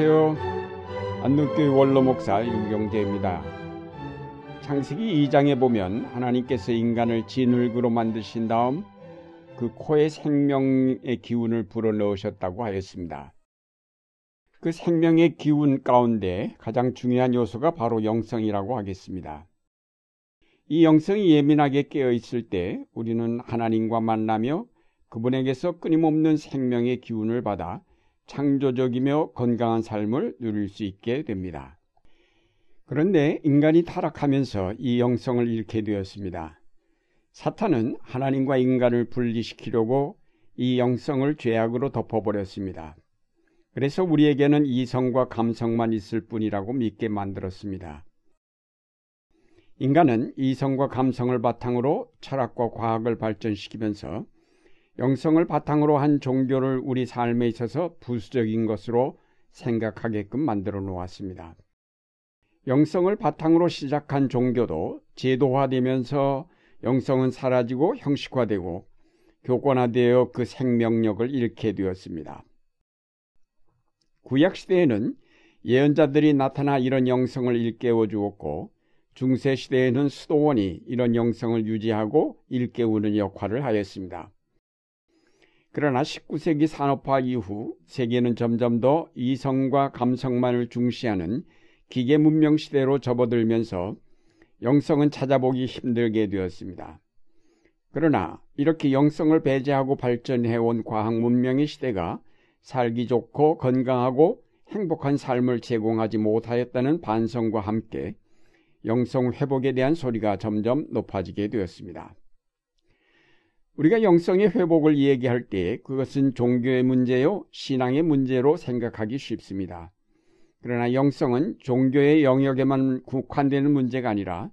안녕하세요. 안동교회 원로 목사 윤경재입니다. 창세기 2장에 보면 하나님께서 인간을 진흙으로 만드신 다음 그 코에 생명의 기운을 불어넣으셨다고 하였습니다. 그 생명의 기운 가운데 가장 중요한 요소가 바로 영성이라고 하겠습니다. 이 영성이 예민하게 깨어 있을 때 우리는 하나님과 만나며 그분에게서 끊임없는 생명의 기운을 받아 창조적이며 건강한 삶을 누릴 수 있게 됩니다. 그런데 인간이 타락하면서 이 영성을 잃게 되었습니다. 사탄은 하나님과 인간을 분리시키려고 이 영성을 죄악으로 덮어버렸습니다. 그래서 우리에게는 이성과 감성만 있을 뿐이라고 믿게 만들었습니다. 인간은 이성과 감성을 바탕으로 철학과 과학을 발전시키면서 영성을 바탕으로 한 종교를 우리 삶에 있어서 부수적인 것으로 생각하게끔 만들어 놓았습니다. 영성을 바탕으로 시작한 종교도 제도화되면서 영성은 사라지고 형식화되고 교권화되어 그 생명력을 잃게 되었습니다. 구약시대에는 예언자들이 나타나 이런 영성을 일깨워 주었고 중세시대에는 수도원이 이런 영성을 유지하고 일깨우는 역할을 하였습니다. 그러나 19세기 산업화 이후 세계는 점점 더 이성과 감성만을 중시하는 기계 문명 시대로 접어들면서 영성은 찾아보기 힘들게 되었습니다. 그러나 이렇게 영성을 배제하고 발전해온 과학 문명의 시대가 살기 좋고 건강하고 행복한 삶을 제공하지 못하였다는 반성과 함께 영성 회복에 대한 소리가 점점 높아지게 되었습니다. 우리가 영성의 회복을 얘기할 때 그것은 종교의 문제요, 신앙의 문제로 생각하기 쉽습니다. 그러나 영성은 종교의 영역에만 국한되는 문제가 아니라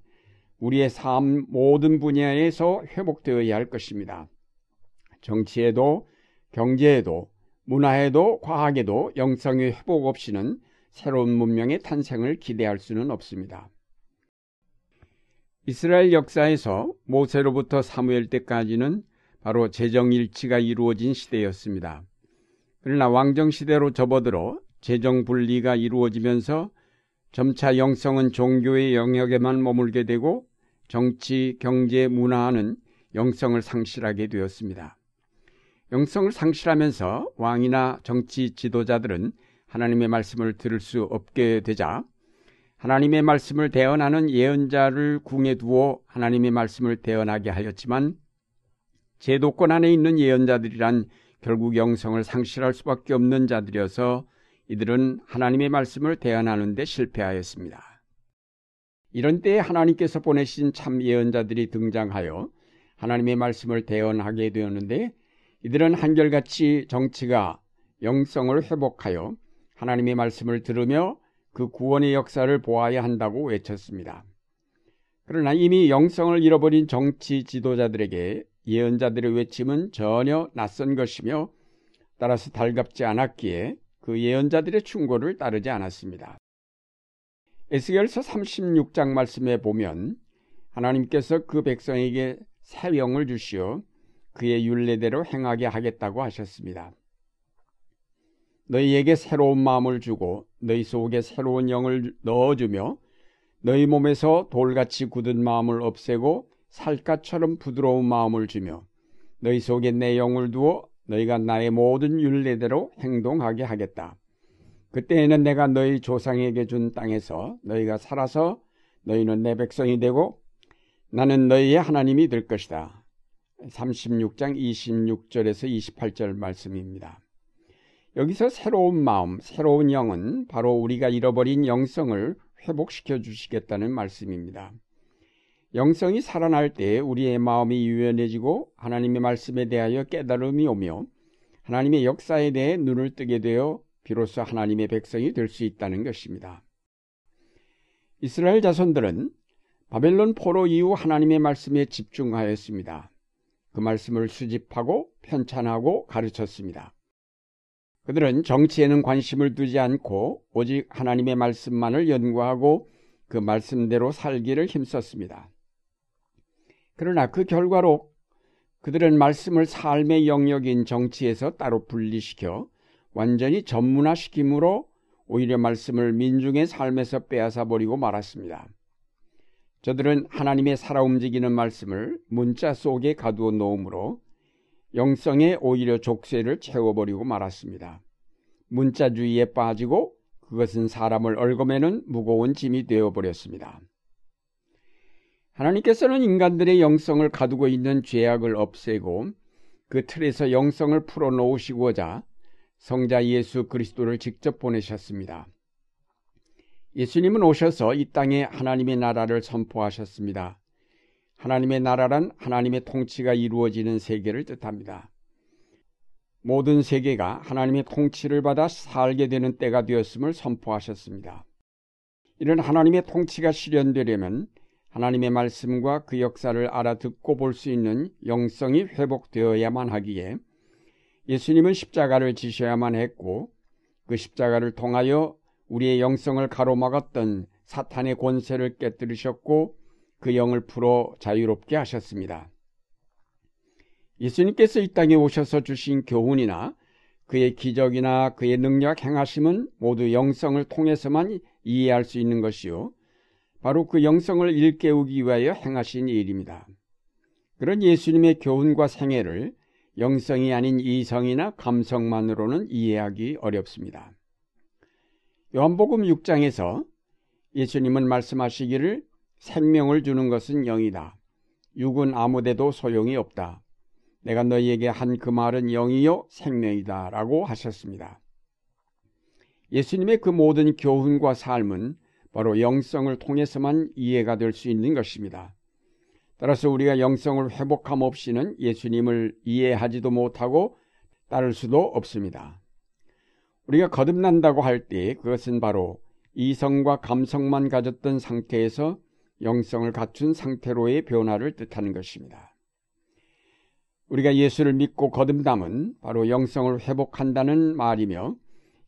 우리의 삶 모든 분야에서 회복되어야 할 것입니다. 정치에도, 경제에도, 문화에도, 과학에도 영성의 회복 없이는 새로운 문명의 탄생을 기대할 수는 없습니다. 이스라엘 역사에서 모세로부터 사무엘 때까지는 바로 재정일치가 이루어진 시대였습니다. 그러나 왕정시대로 접어들어 재정분리가 이루어지면서 점차 영성은 종교의 영역에만 머물게 되고 정치, 경제, 문화는 영성을 상실하게 되었습니다. 영성을 상실하면서 왕이나 정치 지도자들은 하나님의 말씀을 들을 수 없게 되자 하나님의 말씀을 대언하는 예언자를 궁에 두어 하나님의 말씀을 대언하게 하였지만 제도권 안에 있는 예언자들이란 결국 영성을 상실할 수밖에 없는 자들이어서 이들은 하나님의 말씀을 대언하는 데 실패하였습니다. 이런 때에 하나님께서 보내신 참 예언자들이 등장하여 하나님의 말씀을 대언하게 되었는데 이들은 한결같이 정치가 영성을 회복하여 하나님의 말씀을 들으며 그 구원의 역사를 보아야 한다고 외쳤습니다. 그러나 이미 영성을 잃어버린 정치 지도자들에게 예언자들의 외침은 전혀 낯선 것이며 따라서 달갑지 않았기에 그 예언자들의 충고를 따르지 않았습니다. 에스겔서 36장 말씀에 보면 하나님께서 그 백성에게 새 영을 주시어 그의 윤례대로 행하게 하겠다고 하셨습니다. 너희에게 새로운 마음을 주고 너희 속에 새로운 영을 넣어주며 너희 몸에서 돌같이 굳은 마음을 없애고 살갗처럼 부드러운 마음을 주며 너희 속에 내 영을 두어 너희가 나의 모든 윤례대로 행동하게 하겠다. 그때에는 내가 너희 조상에게 준 땅에서 너희가 살아서 너희는 내 백성이 되고 나는 너희의 하나님이 될 것이다. 36장 26절에서 28절 말씀입니다. 여기서 새로운 마음, 새로운 영은 바로 우리가 잃어버린 영성을 회복시켜 주시겠다는 말씀입니다. 영성이 살아날 때 우리의 마음이 유연해지고 하나님의 말씀에 대하여 깨달음이 오며 하나님의 역사에 대해 눈을 뜨게 되어 비로소 하나님의 백성이 될 수 있다는 것입니다. 이스라엘 자손들은 바벨론 포로 이후 하나님의 말씀에 집중하였습니다. 그 말씀을 수집하고 편찬하고 가르쳤습니다. 그들은 정치에는 관심을 두지 않고 오직 하나님의 말씀만을 연구하고 그 말씀대로 살기를 힘썼습니다. 그러나 그 결과로 그들은 말씀을 삶의 영역인 정치에서 따로 분리시켜 완전히 전문화시킴으로 오히려 말씀을 민중의 삶에서 빼앗아 버리고 말았습니다. 저들은 하나님의 살아 움직이는 말씀을 문자 속에 가두어 놓음으로 영성에 오히려 족쇄를 채워버리고 말았습니다. 문자주의에 빠지고 그것은 사람을 얽어매는 무거운 짐이 되어버렸습니다. 하나님께서는 인간들의 영성을 가두고 있는 죄악을 없애고 그 틀에서 영성을 풀어놓으시고자 성자 예수 그리스도를 직접 보내셨습니다. 예수님은 오셔서 이 땅에 하나님의 나라를 선포하셨습니다. 하나님의 나라란 하나님의 통치가 이루어지는 세계를 뜻합니다. 모든 세계가 하나님의 통치를 받아 살게 되는 때가 되었음을 선포하셨습니다. 이런 하나님의 통치가 실현되려면 하나님의 말씀과 그 역사를 알아듣고 볼 수 있는 영성이 회복되어야만 하기에 예수님은 십자가를 지셔야만 했고 그 십자가를 통하여 우리의 영성을 가로막았던 사탄의 권세를 깨뜨리셨고 그 영을 풀어 자유롭게 하셨습니다. 예수님께서 이 땅에 오셔서 주신 교훈이나 그의 기적이나 그의 능력 행하심은 모두 영성을 통해서만 이해할 수 있는 것이요. 바로 그 영성을 일깨우기 위하여 행하신 일입니다. 그런 예수님의 교훈과 생애를 영성이 아닌 이성이나 감성만으로는 이해하기 어렵습니다. 요한복음 6장에서 예수님은 말씀하시기를 생명을 주는 것은 영이다. 육은 아무데도 소용이 없다. 내가 너희에게 한 그 말은 영이요 생명이다 라고 하셨습니다. 예수님의 그 모든 교훈과 삶은 바로 영성을 통해서만 이해가 될 수 있는 것입니다. 따라서 우리가 영성을 회복함 없이는 예수님을 이해하지도 못하고 따를 수도 없습니다. 우리가 거듭난다고 할 때 그것은 바로 이성과 감성만 가졌던 상태에서 영성을 갖춘 상태로의 변화를 뜻하는 것입니다. 우리가 예수를 믿고 거듭남은 바로 영성을 회복한다는 말이며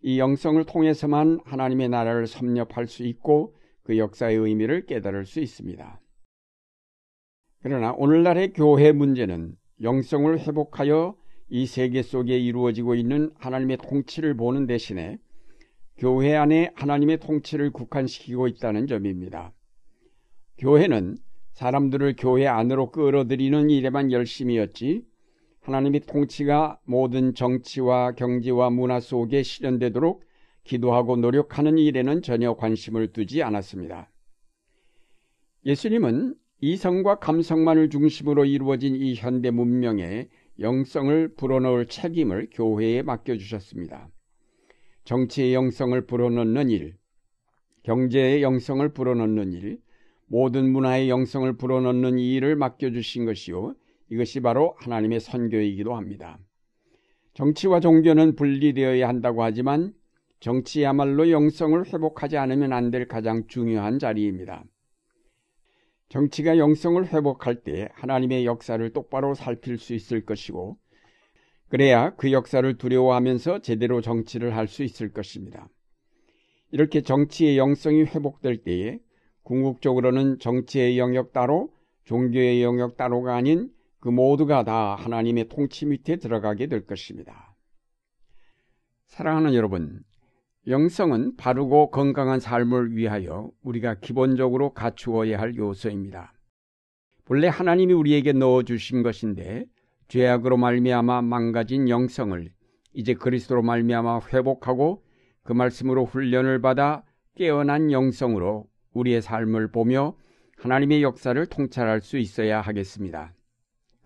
이 영성을 통해서만 하나님의 나라를 섭렵할 수 있고 그 역사의 의미를 깨달을 수 있습니다. 그러나 오늘날의 교회 문제는 영성을 회복하여 이 세계 속에 이루어지고 있는 하나님의 통치를 보는 대신에 교회 안에 하나님의 통치를 국한시키고 있다는 점입니다. 교회는 사람들을 교회 안으로 끌어들이는 일에만 열심이었지 하나님의 통치가 모든 정치와 경제와 문화 속에 실현되도록 기도하고 노력하는 일에는 전혀 관심을 두지 않았습니다. 예수님은 이성과 감성만을 중심으로 이루어진 이 현대 문명에 영성을 불어넣을 책임을 교회에 맡겨주셨습니다. 정치의 영성을 불어넣는 일, 경제의 영성을 불어넣는 일, 모든 문화의 영성을 불어넣는 이 일을 맡겨주신 것이요. 이것이 바로 하나님의 선교이기도 합니다. 정치와 종교는 분리되어야 한다고 하지만 정치야말로 영성을 회복하지 않으면 안 될 가장 중요한 자리입니다. 정치가 영성을 회복할 때 하나님의 역사를 똑바로 살필 수 있을 것이고, 그래야 그 역사를 두려워하면서 제대로 정치를 할 수 있을 것입니다. 이렇게 정치의 영성이 회복될 때에 궁극적으로는 정치의 영역 따로 종교의 영역 따로가 아닌 그 모두가 다 하나님의 통치 밑에 들어가게 될 것입니다. 사랑하는 여러분, 영성은 바르고 건강한 삶을 위하여 우리가 기본적으로 갖추어야 할 요소입니다. 본래 하나님이 우리에게 넣어 주신 것인데 죄악으로 말미암아 망가진 영성을 이제 그리스도로 말미암아 회복하고 그 말씀으로 훈련을 받아 깨어난 영성으로 우리의 삶을 보며 하나님의 역사를 통찰할 수 있어야 하겠습니다.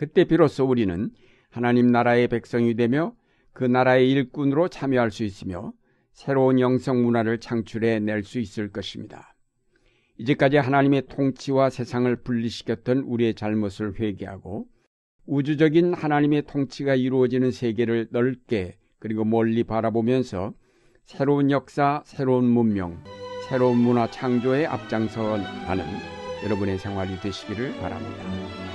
그때 비로소 우리는 하나님 나라의 백성이 되며 그 나라의 일꾼으로 참여할 수 있으며 새로운 영성 문화를 창출해 낼 수 있을 것입니다. 이제까지 하나님의 통치와 세상을 분리시켰던 우리의 잘못을 회개하고 우주적인 하나님의 통치가 이루어지는 세계를 넓게 그리고 멀리 바라보면서 새로운 역사, 새로운 문명, 새로운 문화 창조에 앞장서 가는 여러분의 생활이 되시기를 바랍니다.